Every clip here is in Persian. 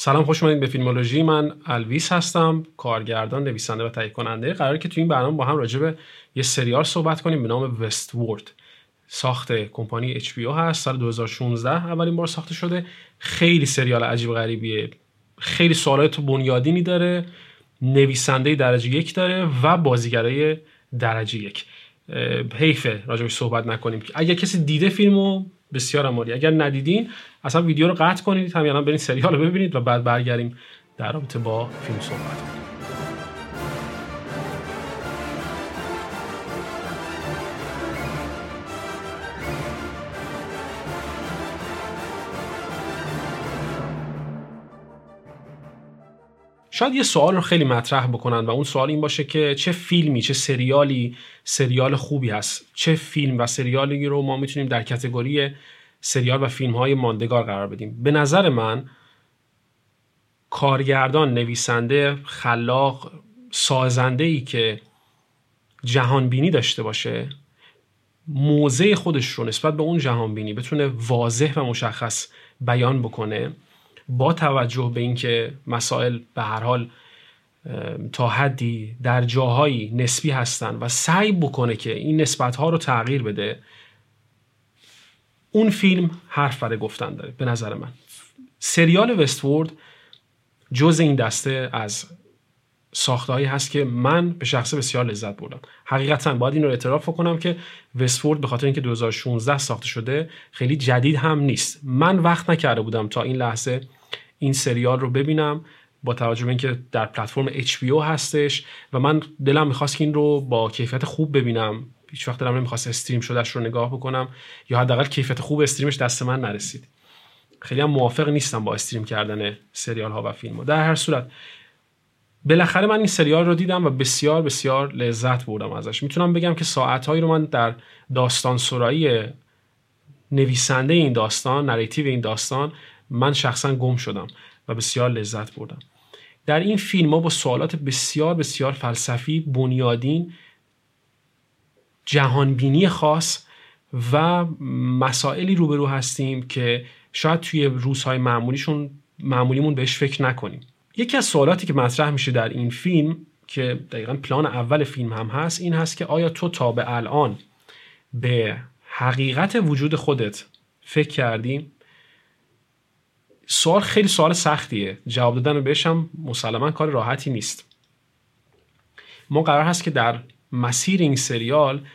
سلام خوش اومدید به فیلمولوژی. من الویس هستم کارگردان نویسنده و تهیه کننده قراره که تو این برنامه با هم راجع به یه سریال صحبت کنیم به نام وست وورد ساخت کمپانی HBO هست سال 2016 اولین بار ساخته شده. خیلی سریال عجیب غریبیه. خیلی سوالات بنیادینی داره نویسنده درجه یک داره و بازیگرای درجه یک. حیفه راجبش صحبت نکنیم. اگر کسی دیده فیلمو بسیار عالی اگر ندیدین اصلا ویدیو رو قطع کنید همین برین سریال رو ببینید و بعد برگردیم در رابطه با فیلم صحبت. کنیم شاید یه سوال رو خیلی مطرح بکنن و اون سوال این باشه که چه فیلمی چه سریالی سریال خوبی هست. چه فیلم و سریالی رو ما می‌تونیم در کتگوری سریال و فیلم های ماندگار قرار بدیم. به نظر من کارگردان نویسنده خلاق سازنده ای که جهان بینی داشته باشه موضع خودش رو نسبت به اون جهان بینی بتونه واضح و مشخص بیان بکنه. با توجه به اینکه مسائل به هر حال تا حدی در جاهایی نسبی هستن و سعی بکنه که این نسبت ها رو تغییر بده اون فیلم حرف برای گفتن داره به نظر من. سریال وستورد جز این دسته از ساختهایی هست که من به شخص بسیار لذت بردم. حقیقتا باید این رو اعتراف کنم که وستفورد به خاطر اینکه 2016 ساخته شده خیلی جدید هم نیست. من وقت نکرده بودم تا این لحظه این سریال رو ببینم با توجه به اینکه در پلتفرم HBO هستش و من دلم می‌خواست که این رو با کیفیت خوب ببینم. هیچ وقت دلم نمی‌خواست استریم شدهش رو نگاه بکنم یا حداقل کیفیت خوب استریمش دست من نرسید. خیلی هم موافق نیستم با استریم کردن سریال ها و فیلم ها. در هر صورت بالاخره من این سریال رو دیدم و بسیار بسیار لذت بردم ازش. می‌تونم بگم که ساعتهایی رو من در داستان سرایی نویسنده این داستان نریتیو این داستان من شخصا گم شدم و بسیار لذت بردم. در این فیلم ما با سوالات بسیار بسیار فلسفی بنیادین جهانبینی خاص و مسائلی روبرو هستیم که شاید توی روزهای معمولیشون معمولیمون بهش فکر نکنیم. یکی از سوالاتی که مطرح میشه در این فیلم که دقیقا پلان اول فیلم هم هست این هست که آیا تو تا به الان به حقیقت وجود خودت فکر کردی؟ سوال خیلی سوال سختیه. جواب دادن بهش هم مسلما کار راحتی نیست. ما قرار هست که در مسیر این سریال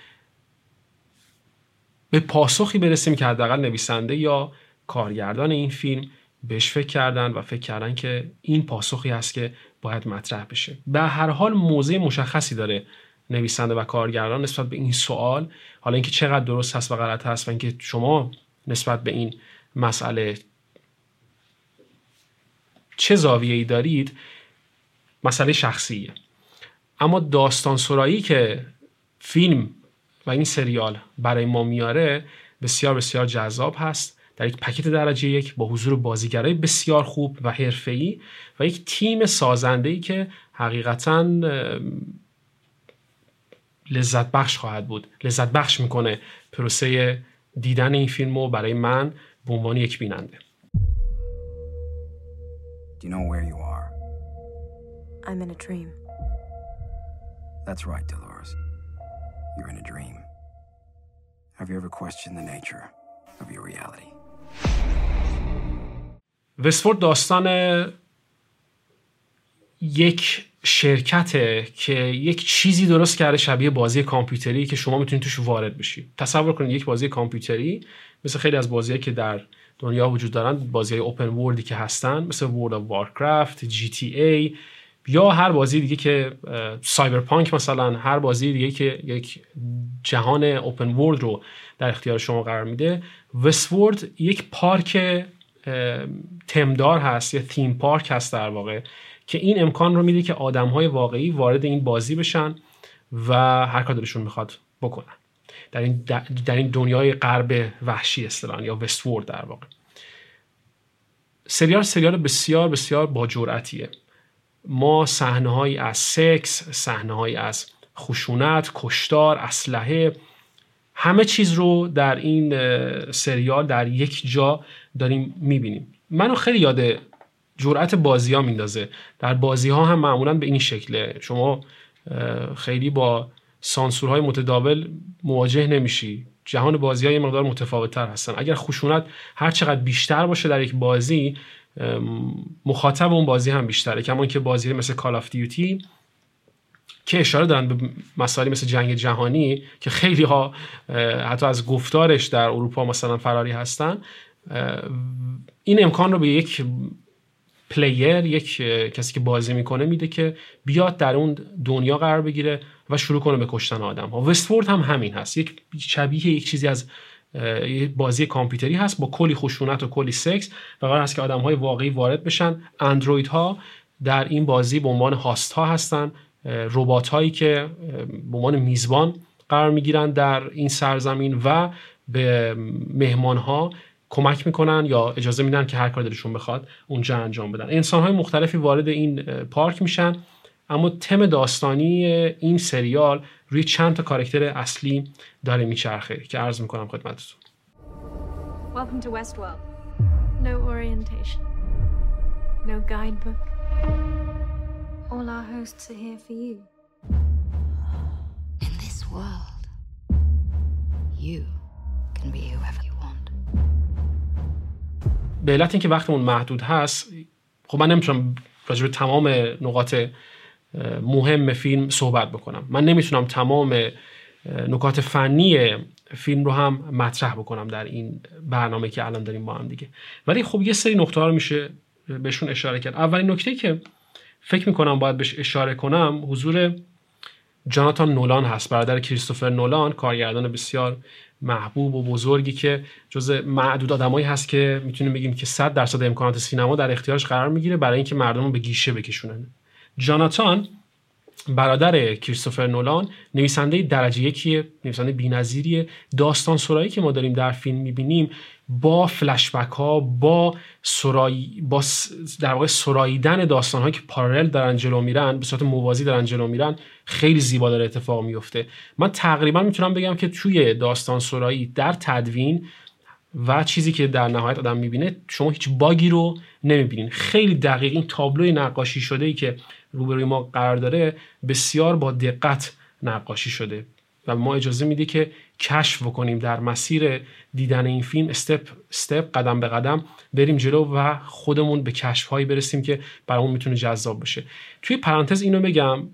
به پاسخی برسیم که حداقل نویسنده یا کارگردان این فیلم بهش فکر کردن و فکر کردن که این پاسخی هست که باید مطرح بشه. به هر حال موضع مشخصی داره نویسنده و کارگردان نسبت به این سوال. حالا اینکه چقدر درست هست و غلط هست و اینکه شما نسبت به این مسئله چه زاویه ای دارید مسئله شخصیه. اما داستان سرایی که فیلم و این سریال برای ما میاره بسیار بسیار جذاب هست. در یک پکت درجه یک با حضور بازیگرای بسیار خوب و حرفه‌ای و یک تیم سازنده که حقیقتا لذت بخش خواهد بود. لذت بخش می‌کنه پروسه دیدن این فیلم رو برای من به عنوان یک بیننده. Do you know where you are? I'm in a dream. That's right, Dolores. You're in a dream. Have you ever questioned the nature of your reality? Westworld داستان یک شرکته که یک چیزی درست کرده شبیه بازی کامپیوتری که شما می‌تونید توش وارد بشید تصور کنید یک بازی کامپیوتری مثل خیلی از بازیهایی که در دنیا وجود دارن بازی های open world ی که هستن مثل World of Warcraft GTA یا هر بازی دیگه که Cyberpunk مثلا هر بازی دیگه که یک جهان open world رو در اختیار شما قرار میده. وستورد یک پارک تمدار هست یا تیم پارک هست در واقع که این امکان رو میده که آدم های واقعی وارد این بازی بشن و هر کار دلشون می‌خواد بکنن. در این, در این دنیای غرب وحشی اصطلاحا یا وستورد در واقع. سریال سریال بسیار بسیار با جرأتیه. ما صحنه از سکس صحنه از خشونت کشتار اسلحه همه چیز رو در این سریال در یک جا داریم می‌بینیم. منو خیلی یاد جرأت بازی ها میندازه. در بازی ها هم معمولا به این شکله. شما خیلی با سانسورهای متداول مواجه نمیشی. جهان بازی های مقدار متفاوت تر هستن. اگر خشونت هر چقدر بیشتر باشه در یک بازی مخاطب اون بازی هم بیشتره. کما که بازی مثل کال آف دیوتی که اشاره دارن به مسائلی مثل جنگ جهانی که خیلی ها حتی از گفتارش در اروپا مثلا فراری هستن. این امکان رو به یک player یک کسی که بازی می‌کنه میده که بیاد در اون دنیا قرار بگیره. و شروع کنه به کشتن آدم ها Westworld هم همین هست. یک شبیه یک چیزی از بازی کامپیوتری هست با کلی خشونت و کلی سکس و قرار هست که آدم های واقعی وارد بشن. اندروید ها در این بازی به عنوان هاست ها هستن. ربات هایی که به عنوان میزبان قرار می‌گیرن در این سرزمین و به مهمان ها کمک می‌کنن یا اجازه میدن که هر کار دلشون بخواد اونجا انجام بدن. انسان های مختلفی وارد این پارک میشن. اما تم داستانی این سریال روی چند تا کارکتر اصلی داره میچرخه که عرض می‌کنم خدمتتون Welcome to Westworld. No orientation. No guidebook. All our hosts are here for you. In this world, you can be whoever you want. به علت اینکه وقتمون محدود هست خب من نمی‌تونم راجع به تمام نقاط مهم فیلم صحبت بکنم. من نمی‌تونم تمام نکات فنی فیلم رو هم مطرح بکنم در این برنامه که الان داریم با هم دیگه. ولی خب یه سری نقطه ها رو میشه بهشون اشاره کرد. اولین نکته که فکر می‌کنم باید بهش اشاره کنم حضور جاناتان نولان هست. برادر کریستوفر نولان کارگردان بسیار محبوب و بزرگی که جز معدود آدمایی هست که می‌تونیم بگیم که 100 درصد امکانات سینما در اختیارش قرار می‌گیره برای اینکه مردم رو به گیشه بکشونن. جاناتان برادر کریستوفر نولان نویسنده درجه یکیه نویسنده بی‌نظیریه. داستان سرایی که ما داریم در فیلم می‌بینیم با فلشبک ها با سرای با در واقع سراییدن داستان که پارالل دارن جلو میرن به صورت موازی دارن جلو میرن خیلی زیبا داره اتفاق میفته من تقریبا می‌تونم بگم که توی داستان سرایی در تدوین و چیزی که در نهایت آدم می‌بینه شما هیچ باگی رو نمی‌بینین. خیلی دقیق این تابلوی نقاشی شده ای که روبروی ما قرار داره بسیار با دقت نقاشی شده و ما اجازه میده که کشف بکنیم در مسیر دیدن این فیلم. استپ استپ قدم به قدم بریم جلو و خودمون به کشف هایی برسیم که برامون می‌تونه جذاب باشه. توی پرانتز اینو بگم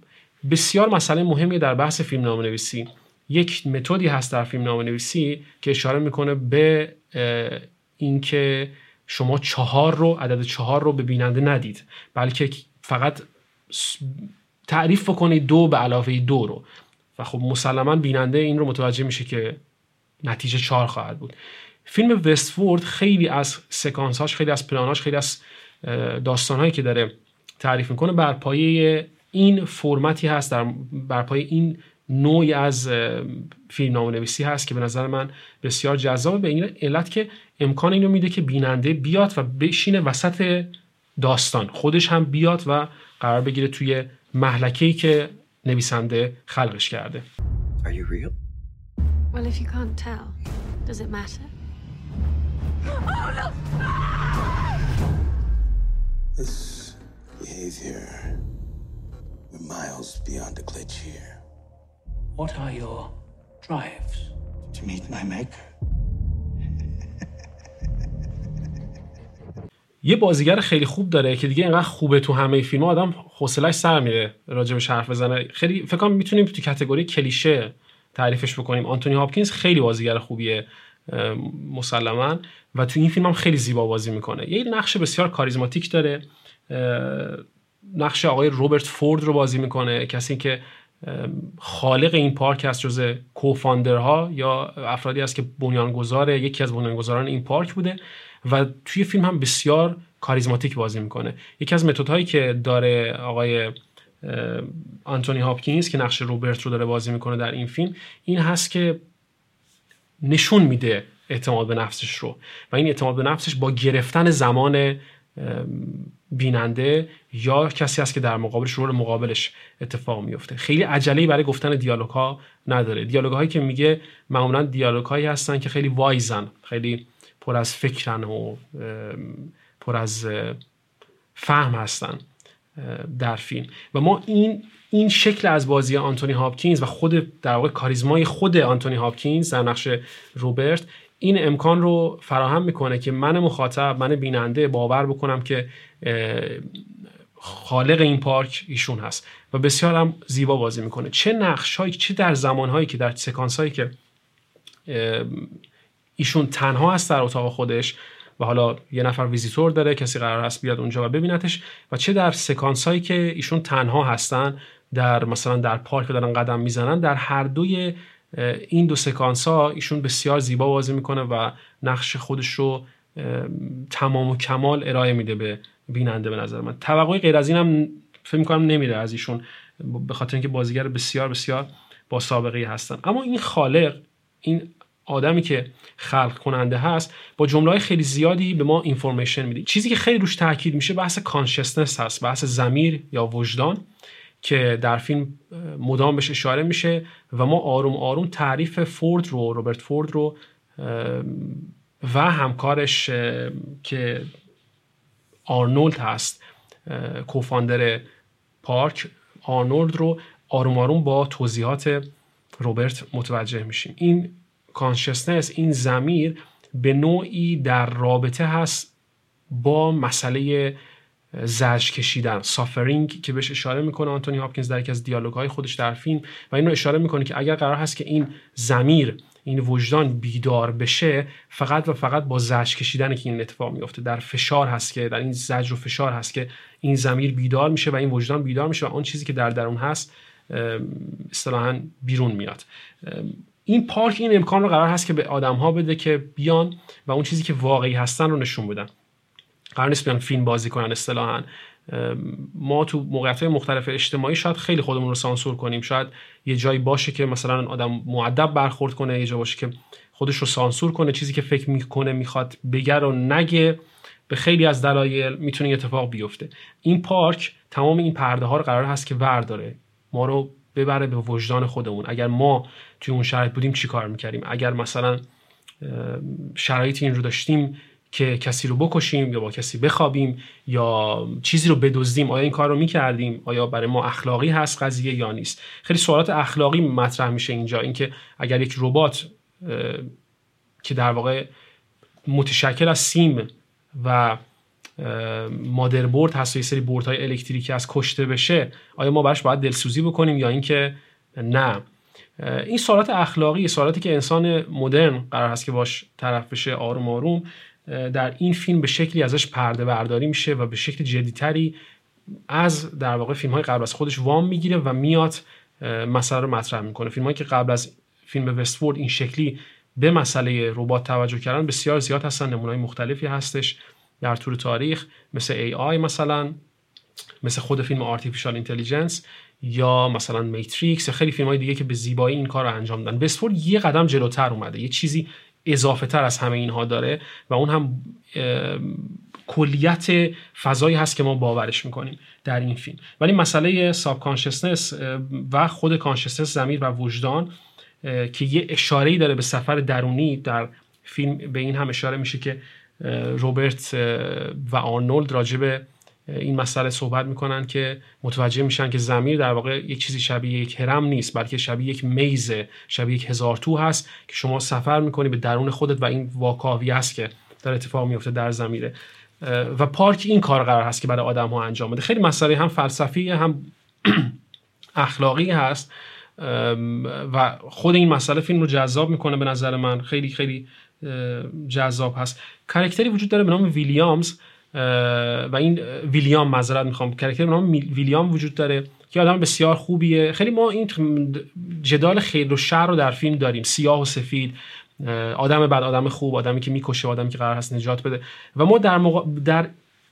بسیار مسئله مهمی در بحث فیلم نام نویسی یک متدی هست در فیلم نام نویسی که اشاره می‌کنه به اینکه شما چهار رو عدد چهار رو به بیننده ندید بلکه فقط تعریف بکنید دو به علاوه دو رو. و خب مسلما بیننده این رو متوجه میشه که نتیجه چهار خواهد بود. فیلم وستفورد خیلی از سکانساش خیلی از پلاناش خیلی از داستانهایی که داره تعریف می‌کنه بر پایه این فرمتی هست در بر پایه این نوعی از فیلم نویسی هست که به نظر من بسیار جذابه. به این علت که امکان اینو میده که بیننده بیاد و بشینه وسط داستان. خودش هم بیاد و قرار بگیره توی محلکه‌ای که نویسنده خلقش کرده Are you real? Well, if you can't tell, does it matter? This behavior, we're miles beyond a glitch here. What are your drives? To meet my maker. یه بازیگر خیلی خوب داره که دیگه اینقدر خوبه تو همه فیلم آدم حوصلش سر میره راجبش حرف بزنه. خیلی فکر کنم می‌تونیم تو کاتگوری کلیشه تعریفش بکنیم. آنتونی هاپکینز خیلی بازیگر خوبیه مسلما. و تو این فیلم هم خیلی زیبا بازی می‌کنه. یه نقش بسیار کاریزماتیک داره. نقش آقای روبرت فورد رو بازی می‌کنه. کسی که خالق این پارک است جز کوفاندرها یا افرادی است که بنیانگذار یکی از بنیانگذاران این پارک بوده. و توی فیلم هم بسیار کاریزماتیک بازی می‌کنه. یکی از متدهایی که داره آقای آنتونی هاپکینز که نقش روبرت رو داره بازی می‌کنه در این فیلم این هست که نشون میده اعتماد به نفسش رو. و این اعتماد به نفسش با گرفتن زمان بیننده یا کسی هست که در مقابلش رول مقابلش اتفاق میفته خیلی عجله برای گفتن دیالوگ ها نداره. دیالوگ هایی که میگه معمولا دیالوگ هایی هستن که خیلی وایزن خیلی پر از فکرن و پر از فهم هستن در فیلم. و ما این این شکل از بازی آنتونی هاپکینز و خود در واقع کاریزمای خود آنتونی هاپکینز در نقش روبرت این امکان رو فراهم می‌کنه که من مخاطب من بیننده باور بکنم که خالق این پارک ایشون هست. و بسیار هم زیبا بازی می‌کنه. چه نقش چه در زمان هایی که در سکانس هایی که ایشون تنها هست در اتاق خودش و حالا یه نفر ویزیتور داره کسی قرار هست بیاد اونجا و ببینتش و چه در سکانس هایی که ایشون تنها هستن در مثلا در پارک دارن قدم می‌زنن در هر دوی این دو سکانس ها ایشون بسیار زیبا بازی می‌کنه و نقش خودش رو تمام و کمال ارائه میده به بیننده به نظر من. توقعی غیر از اینم فکر می‌کنم نمیره از ایشون به خاطر اینکه بازیگر بسیار بسیار با سابقه هستن. اما این خالق این آدمی که خلق کننده هست با جمله خیلی زیادی به ما اینفورمیشن میده. چیزی که خیلی روش تاکید میشه بحث کانشسنس هست بحث زمیر یا وجدان که در فیلم مدام بهش اشاره میشه و ما آروم آروم تعریف فورد رو روبرت فورد رو و همکارش که آرنولد هست co-founder پارک آرنولد رو آروم آروم با توضیحات روبرت متوجه میشیم. این consciousness این ضمیر به نوعی در رابطه هست با مسئله زجر کشیدن suffering که بهش اشاره می‌کنه. آنتونی هاپکینز در یکی از دیالوگ های خودش در فیلم و اینو اشاره می‌کنه که اگر قرار هست که این زمیر این وجدان بیدار بشه فقط و فقط با زج کشیدن که این اتفاق میفته در فشار هست که در این زجر و فشار هست که این زمیر بیدار میشه و این وجدان بیدار میشه و آن چیزی که در درون هست اصطلاحا بیرون میاد. این پارک این امکان رو قرار هست که به آدم ها بده که بیان و اون چیزی که واقعی هستن رو نشون بدن. قرار نیست بیان فیلم بازی کنن اصطلاحا. ما تو موقعیت مختلف اجتماعی شاید خیلی خودمون رو سانسور کنیم. شاید یه جایی باشه که مثلا آدم معدب برخورد کنه یه جا باشه که خودش رو سانسور کنه چیزی که فکر می‌کنه می‌خواد بگر و نگه. به خیلی از دلایل می‌تونه اتفاق بیفته. این پارک تمام این پرده ها رو قرار هست که ورداره. ما رو ببره به وجدان خودمون. اگر ما توی اون شرایط بودیم چی کار می‌کردیم؟ اگر مثلا شرایط این رو داشتیم که کسی رو بکشیم یا با کسی بخوابیم یا چیزی رو بدزدیم آیا این کار رو می‌کردیم؟ آیا برای ما اخلاقی هست قضیه یا نیست؟ خیلی سوالات اخلاقی مطرح میشه اینجا. اینکه اگر یک ربات که در واقع متشکل از سیم و مادربرد هست و یه سری های الکتریکی از کشته بشه آیا ما براش باید دلسوزی بکنیم یا اینکه نه؟ این سوالات اخلاقی سوالاتی که انسان مدرن قرار هست که باش طرف بشه آروم آروم در این فیلم به شکلی ازش پرده برداری میشه و به شکل جدیتری از در واقع فیلم های قبل از خودش وام می‌گیره و میاد مسئله رو مطرح می‌کنه. فیلم هایی که قبل از فیلم Westworld این شکلی به مسئله ربات توجه کردن بسیار زیاد هستن نمونه‌های مختلفی هستش. در طول تاریخ مثل A.I. مثلا مثل خود فیلم Artificial Intelligence یا مثلا Matrix یا خیلی فیلم های دیگه که به زیبایی این کار رو انجام دادن. Westworld یه قدم جلوتر اومده یه چیزی اضافه تر از همه اینها داره و اون هم کلیت فضایی هست که ما باورش می‌کنیم در این فیلم. ولی مسئله subconsciousness و خود کانشسنس زمیر و وجدان که یه اشاره داره به سفر درونی در فیلم به این هم اشاره میشه که روبرت و آرنولد راجب این مسئله صحبت می‌کنن که متوجه میشن که زمیر در واقع یک چیزی شبیه یک هرم نیست بلکه شبیه یک میزه شبیه یک هزار تو هست که شما سفر می‌کنی به درون خودت و این واکاوی است که در اتفاق میفته در زمیره و پارک این کار قرار هست که برای آدم ها انجام بده. خیلی مسئله هم فلسفی هم اخلاقی هست. و خود این مسئله فیلم رو جذاب می‌کنه به نظر من. خیلی خیلی جذاب هست. کرکتری وجود داره به نام ویلیامز و این ویلیام معذرت می‌خوام. کرکتر به نام ویلیام وجود داره که آدم بسیار خوبیه. خیلی ما این جدال خیر و شر رو در فیلم داریم. سیاه و سفید آدم بعد آدم خوب آدمی که می‌کشه آدمی که قرار هست نجات بده. و ما در, در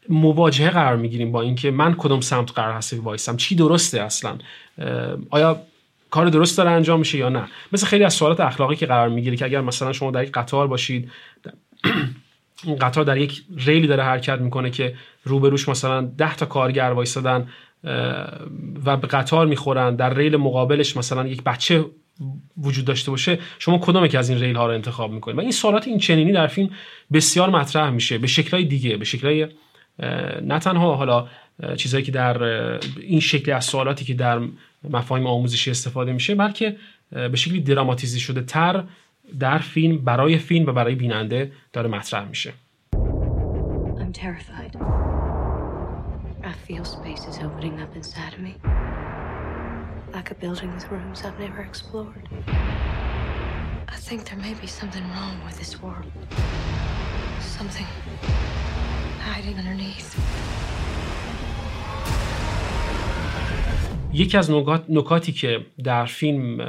مواجهه قرار می‌گیریم با اینکه من کدوم سمت قرار هست وایسم. چی درسته اصلا؟ آیا کار درست داره انجام میشه یا نه. مثل خیلی از سوالات اخلاقی که قرار می‌گیره که اگر مثلا شما در یک قطار باشید این قطار در یک ریلی داره حرکت می‌کنه که روبروش مثلا ده تا کارگر وایستادن و به قطار می‌خورن در ریل مقابلش مثلا یک بچه وجود داشته باشه شما کدوم که از این ریل ها رو انتخاب می‌کنید؟ و این سوالات این چنینی در فیلم بسیار مطرح میشه به شکلهای دیگه به شکلهای نه تنها حالا چیزهایی که در این شکلی از سوالاتی که در مفاهیم آموزشی استفاده میشه بلکه به شکلی دراماتیزی شده تر در فیلم برای فیلم و برای بیننده داره مطرح میشه I'm terrified. I feel spaces opening up inside of me. Like a building with rooms I've never explored. I think there may be something wrong with this world. Something hiding underneath. یکی از نکات, نکاتی که در فیلم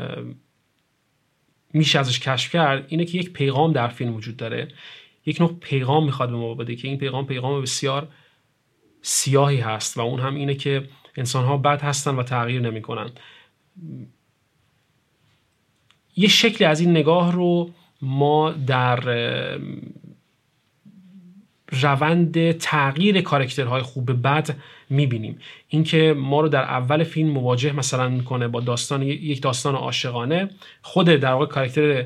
میشه ازش کشف کرد اینه که یک پیغام در فیلم وجود داره. یک نوع پیغام می‌خواد به ما بده که این پیغام پیغام بسیار سیاهی هست و اون هم اینه که انسان ها بد هستن و تغییر نمی‌کنن. یه شکلی از این نگاه رو ما در روند تغییر کارکترهای خوب بد می‌بینیم. اینکه ما رو در اول فیلم مواجه مثلا می‌کنه با داستان یک داستان عاشقانه خود در واقع کارکتر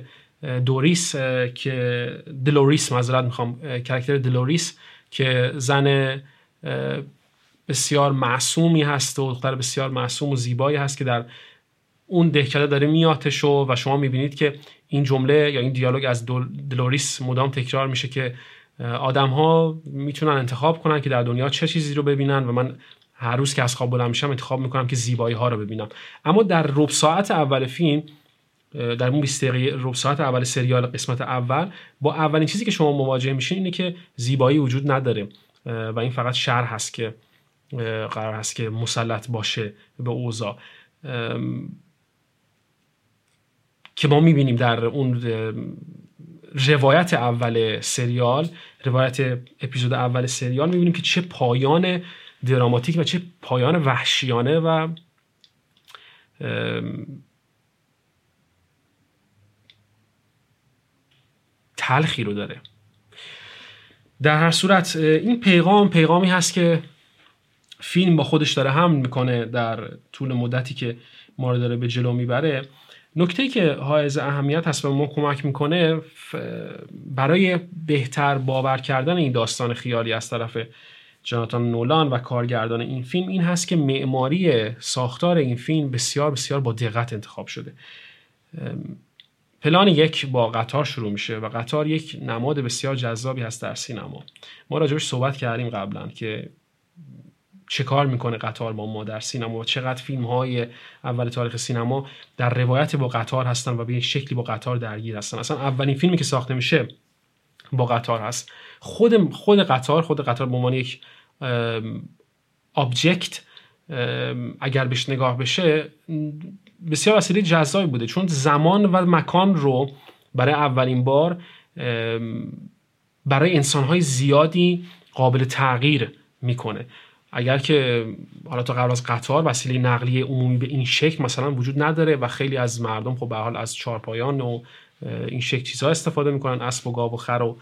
دوریس که دلوریس معذرت می‌خوام کاراکتر دلوریس که زن بسیار معصومی هست و دختر بسیار معصوم و زیبایی هست که در اون دهکده داره میاتش و شما می‌بینید که این جمله یا این دیالوگ از دلوریس مدام تکرار میشه که آدم ها می‌تونن انتخاب کنن که در دنیا چه چیزی رو ببینن و من هر روز که از خواب بلند میشم انتخاب می‌کنم که زیبایی ها رو ببینم. اما در رب ساعت اول فیلم در اون 20 دقیقه ربع ساعت اول سریال قسمت اول با اولین چیزی که شما مواجه میشین اینه که زیبایی وجود نداره. و این فقط شهر هست که قرار هست که مسلط باشه به اوضاع. که ما می‌بینیم در اون روایت اول سریال روایت اپیزود اول سریال می‌بینیم که چه پایان دراماتیک و چه پایان وحشیانه و تلخی رو داره. در هر صورت این پیغام پیغامی هست که فیلم با خودش داره هم می‌کنه در طول مدتی که ما رو داره به جلو می‌بره. نکته که حائز اهمیت هست و ما کمک می‌کنه برای بهتر باور کردن این داستان خیالی از طرف جاناتان نولان و کارگردان این فیلم این هست که معماری ساختار این فیلم بسیار بسیار با دقت انتخاب شده. پلان یک با قطار شروع میشه و قطار یک نماد بسیار جذابی هست در سینما. ما راجبش صحبت کردیم قبلا که چه کار می‌کنه قطار با ما در سینما؟ و چقدر فیلم های اول تاریخ سینما در روایت با قطار هستن و به شکلی با قطار درگیر هستن؟ اصلا اولین فیلمی که ساخته میشه با قطار هست. خود خود قطار خود قطار به عنوان یک آبجکت اگر بهش نگاه بشه بسیار وسیله جذابی بوده. چون زمان و مکان رو برای اولین بار برای انسانهای زیادی قابل تغییر می‌کنه. اگر که حالا تا قبل از قطار وسیله نقلیه عمومی به این شکل مثلا وجود نداره و خیلی از مردم خب به حال از چارپایان و این شکل چیزها استفاده می‌کنن اسب و گاو و خر و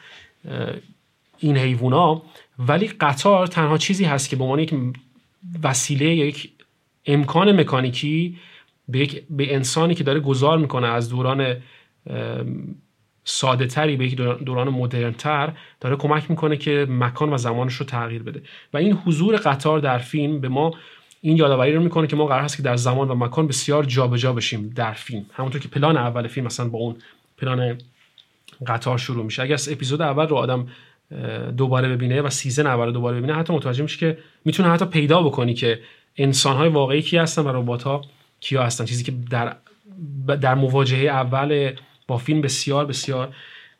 این حیوونا. ولی قطار تنها چیزی هست که به عنوان یک وسیله یک امکان مکانیکی به, به انسانی که داره گذار می‌کنه از دوران ساده تری به یک دوران مدرن تر داره کمک می‌کنه که مکان و زمانش رو تغییر بده. و این حضور قطار در فیلم به ما این یادآوری رو می‌کنه که ما قرار هست که در زمان و مکان بسیار جابجا جا بشیم در فیلم. همونطور که پلان اول فیلم مثلا با اون پلان قطار شروع میشه. اگر اپیزود اول رو آدم دوباره ببینه و season اول رو دوباره ببینه حتی متوجه میشه که می‌تونه حتی پیدا بکنی که انسانهای واقعی کی هستن و ربات ها کیا هستن. چیزی که در در مواجهه اول با فیلم بسیار بسیار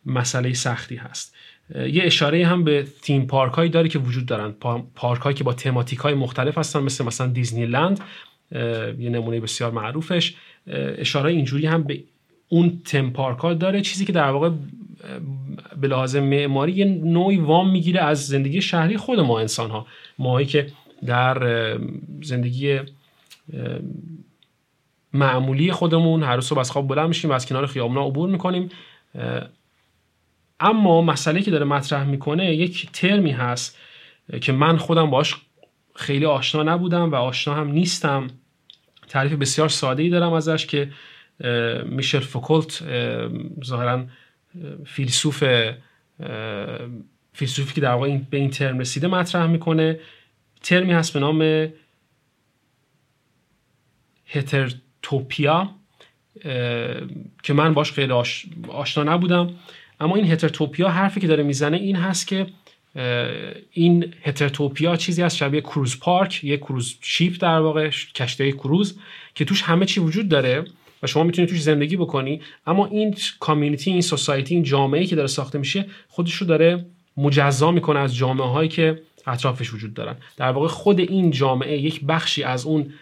مسئله سختی هست. یه اشاره هم به theme park هایی داره که وجود دارن. پارک هایی که با thematic های مختلف هستن مثل مثلا دیزنی لند یه نمونه بسیار معروفش. اشاره اینجوری هم به اون theme park ها داره. چیزی که در واقع به لحاظ معماری یه نوعی وام می‌گیره از زندگی شهری خود ما انسان ها ماهایی که در زندگی معمولی خودمون هر صبح از خواب بلند میشیم و از کنار خیابونا عبور می‌کنیم. اما مسئله که داره مطرح می‌کنه یک ترمی هست که من خودم باش خیلی آشنا نبودم و آشنا هم نیستم. تعریف بسیار ساده ای دارم ازش که میشل فوکولت ظاهرا فیلسوف فیلسوفی که در واقع به این ترم رسیده مطرح می‌کنه. ترمی هست به نام هترتوپیا که من باش خیلی آشنا نبودم. اما این هترتوپیا حرفی که داره می‌زنه این هست که این هترتوپیا چیزی از شبیه کروز پارک یه کروز شیپ در واقع کشتی کروز که توش همه چی وجود داره و شما می‌تونید توش زندگی بکنی. اما این کامیونیتی این سوسایتی این جامعه که داره ساخته میشه خودش رو داره مجزا می‌کنه از جامعه هایی که اطرافش وجود دارن. در واقع خود این جامعه یک بخشی از اون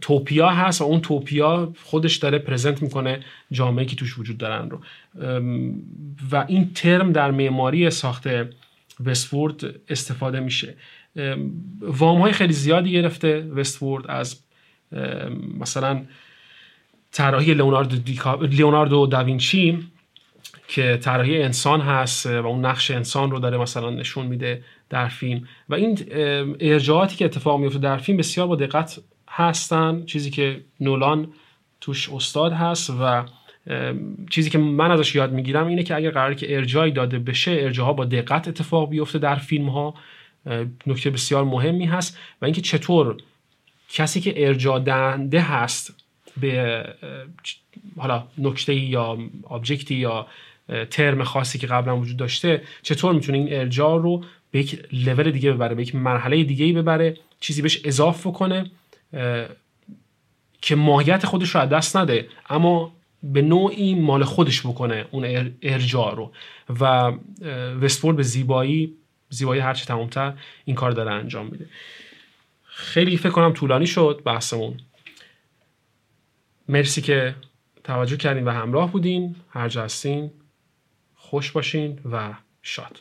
توپیا هست و اون توپیا خودش داره پرزنت می‌کنه جامعه که توش وجود دارن رو. و این ترم در معماری ساخته وستفورد استفاده میشه. وام های خیلی زیادی گرفته وستفورد از مثلا طراحی لیوناردو, لیوناردو داوینچی که طراحی انسان هست و اون نقش انسان رو داره مثلا نشون میده در فیلم. و این ارجاعاتی که اتفاق میفته در فیلم بسیار با دقت هستن چیزی که نولان توش استاد هست و چیزی که من ازش یاد می‌گیرم اینه که اگر قراره که ارجاعی داده بشه ارجاها با دقت اتفاق بیفته در فیلم ها نکته بسیار مهمی هست و اینکه چطور کسی که ارجاع دهنده هست به حالا نکته یا آبجکتی یا ترم خاصی که قبلا وجود داشته چطور می‌تونه این ارجاع رو به یک لول دیگه ببره به یک مرحله دیگه ببره چیزی بهش اضافه کنه که ماهیت خودش رو از دست نده اما به نوعی مال خودش بکنه اون ارجاع رو. و وستفورد به زیبایی زیبایی هرچی تمامتر این کار داره انجام میده. خیلی فکر کنم طولانی شد بحثمون. مرسی که توجه کردین و همراه بودین. هر جا هستین خوش باشین و شاد.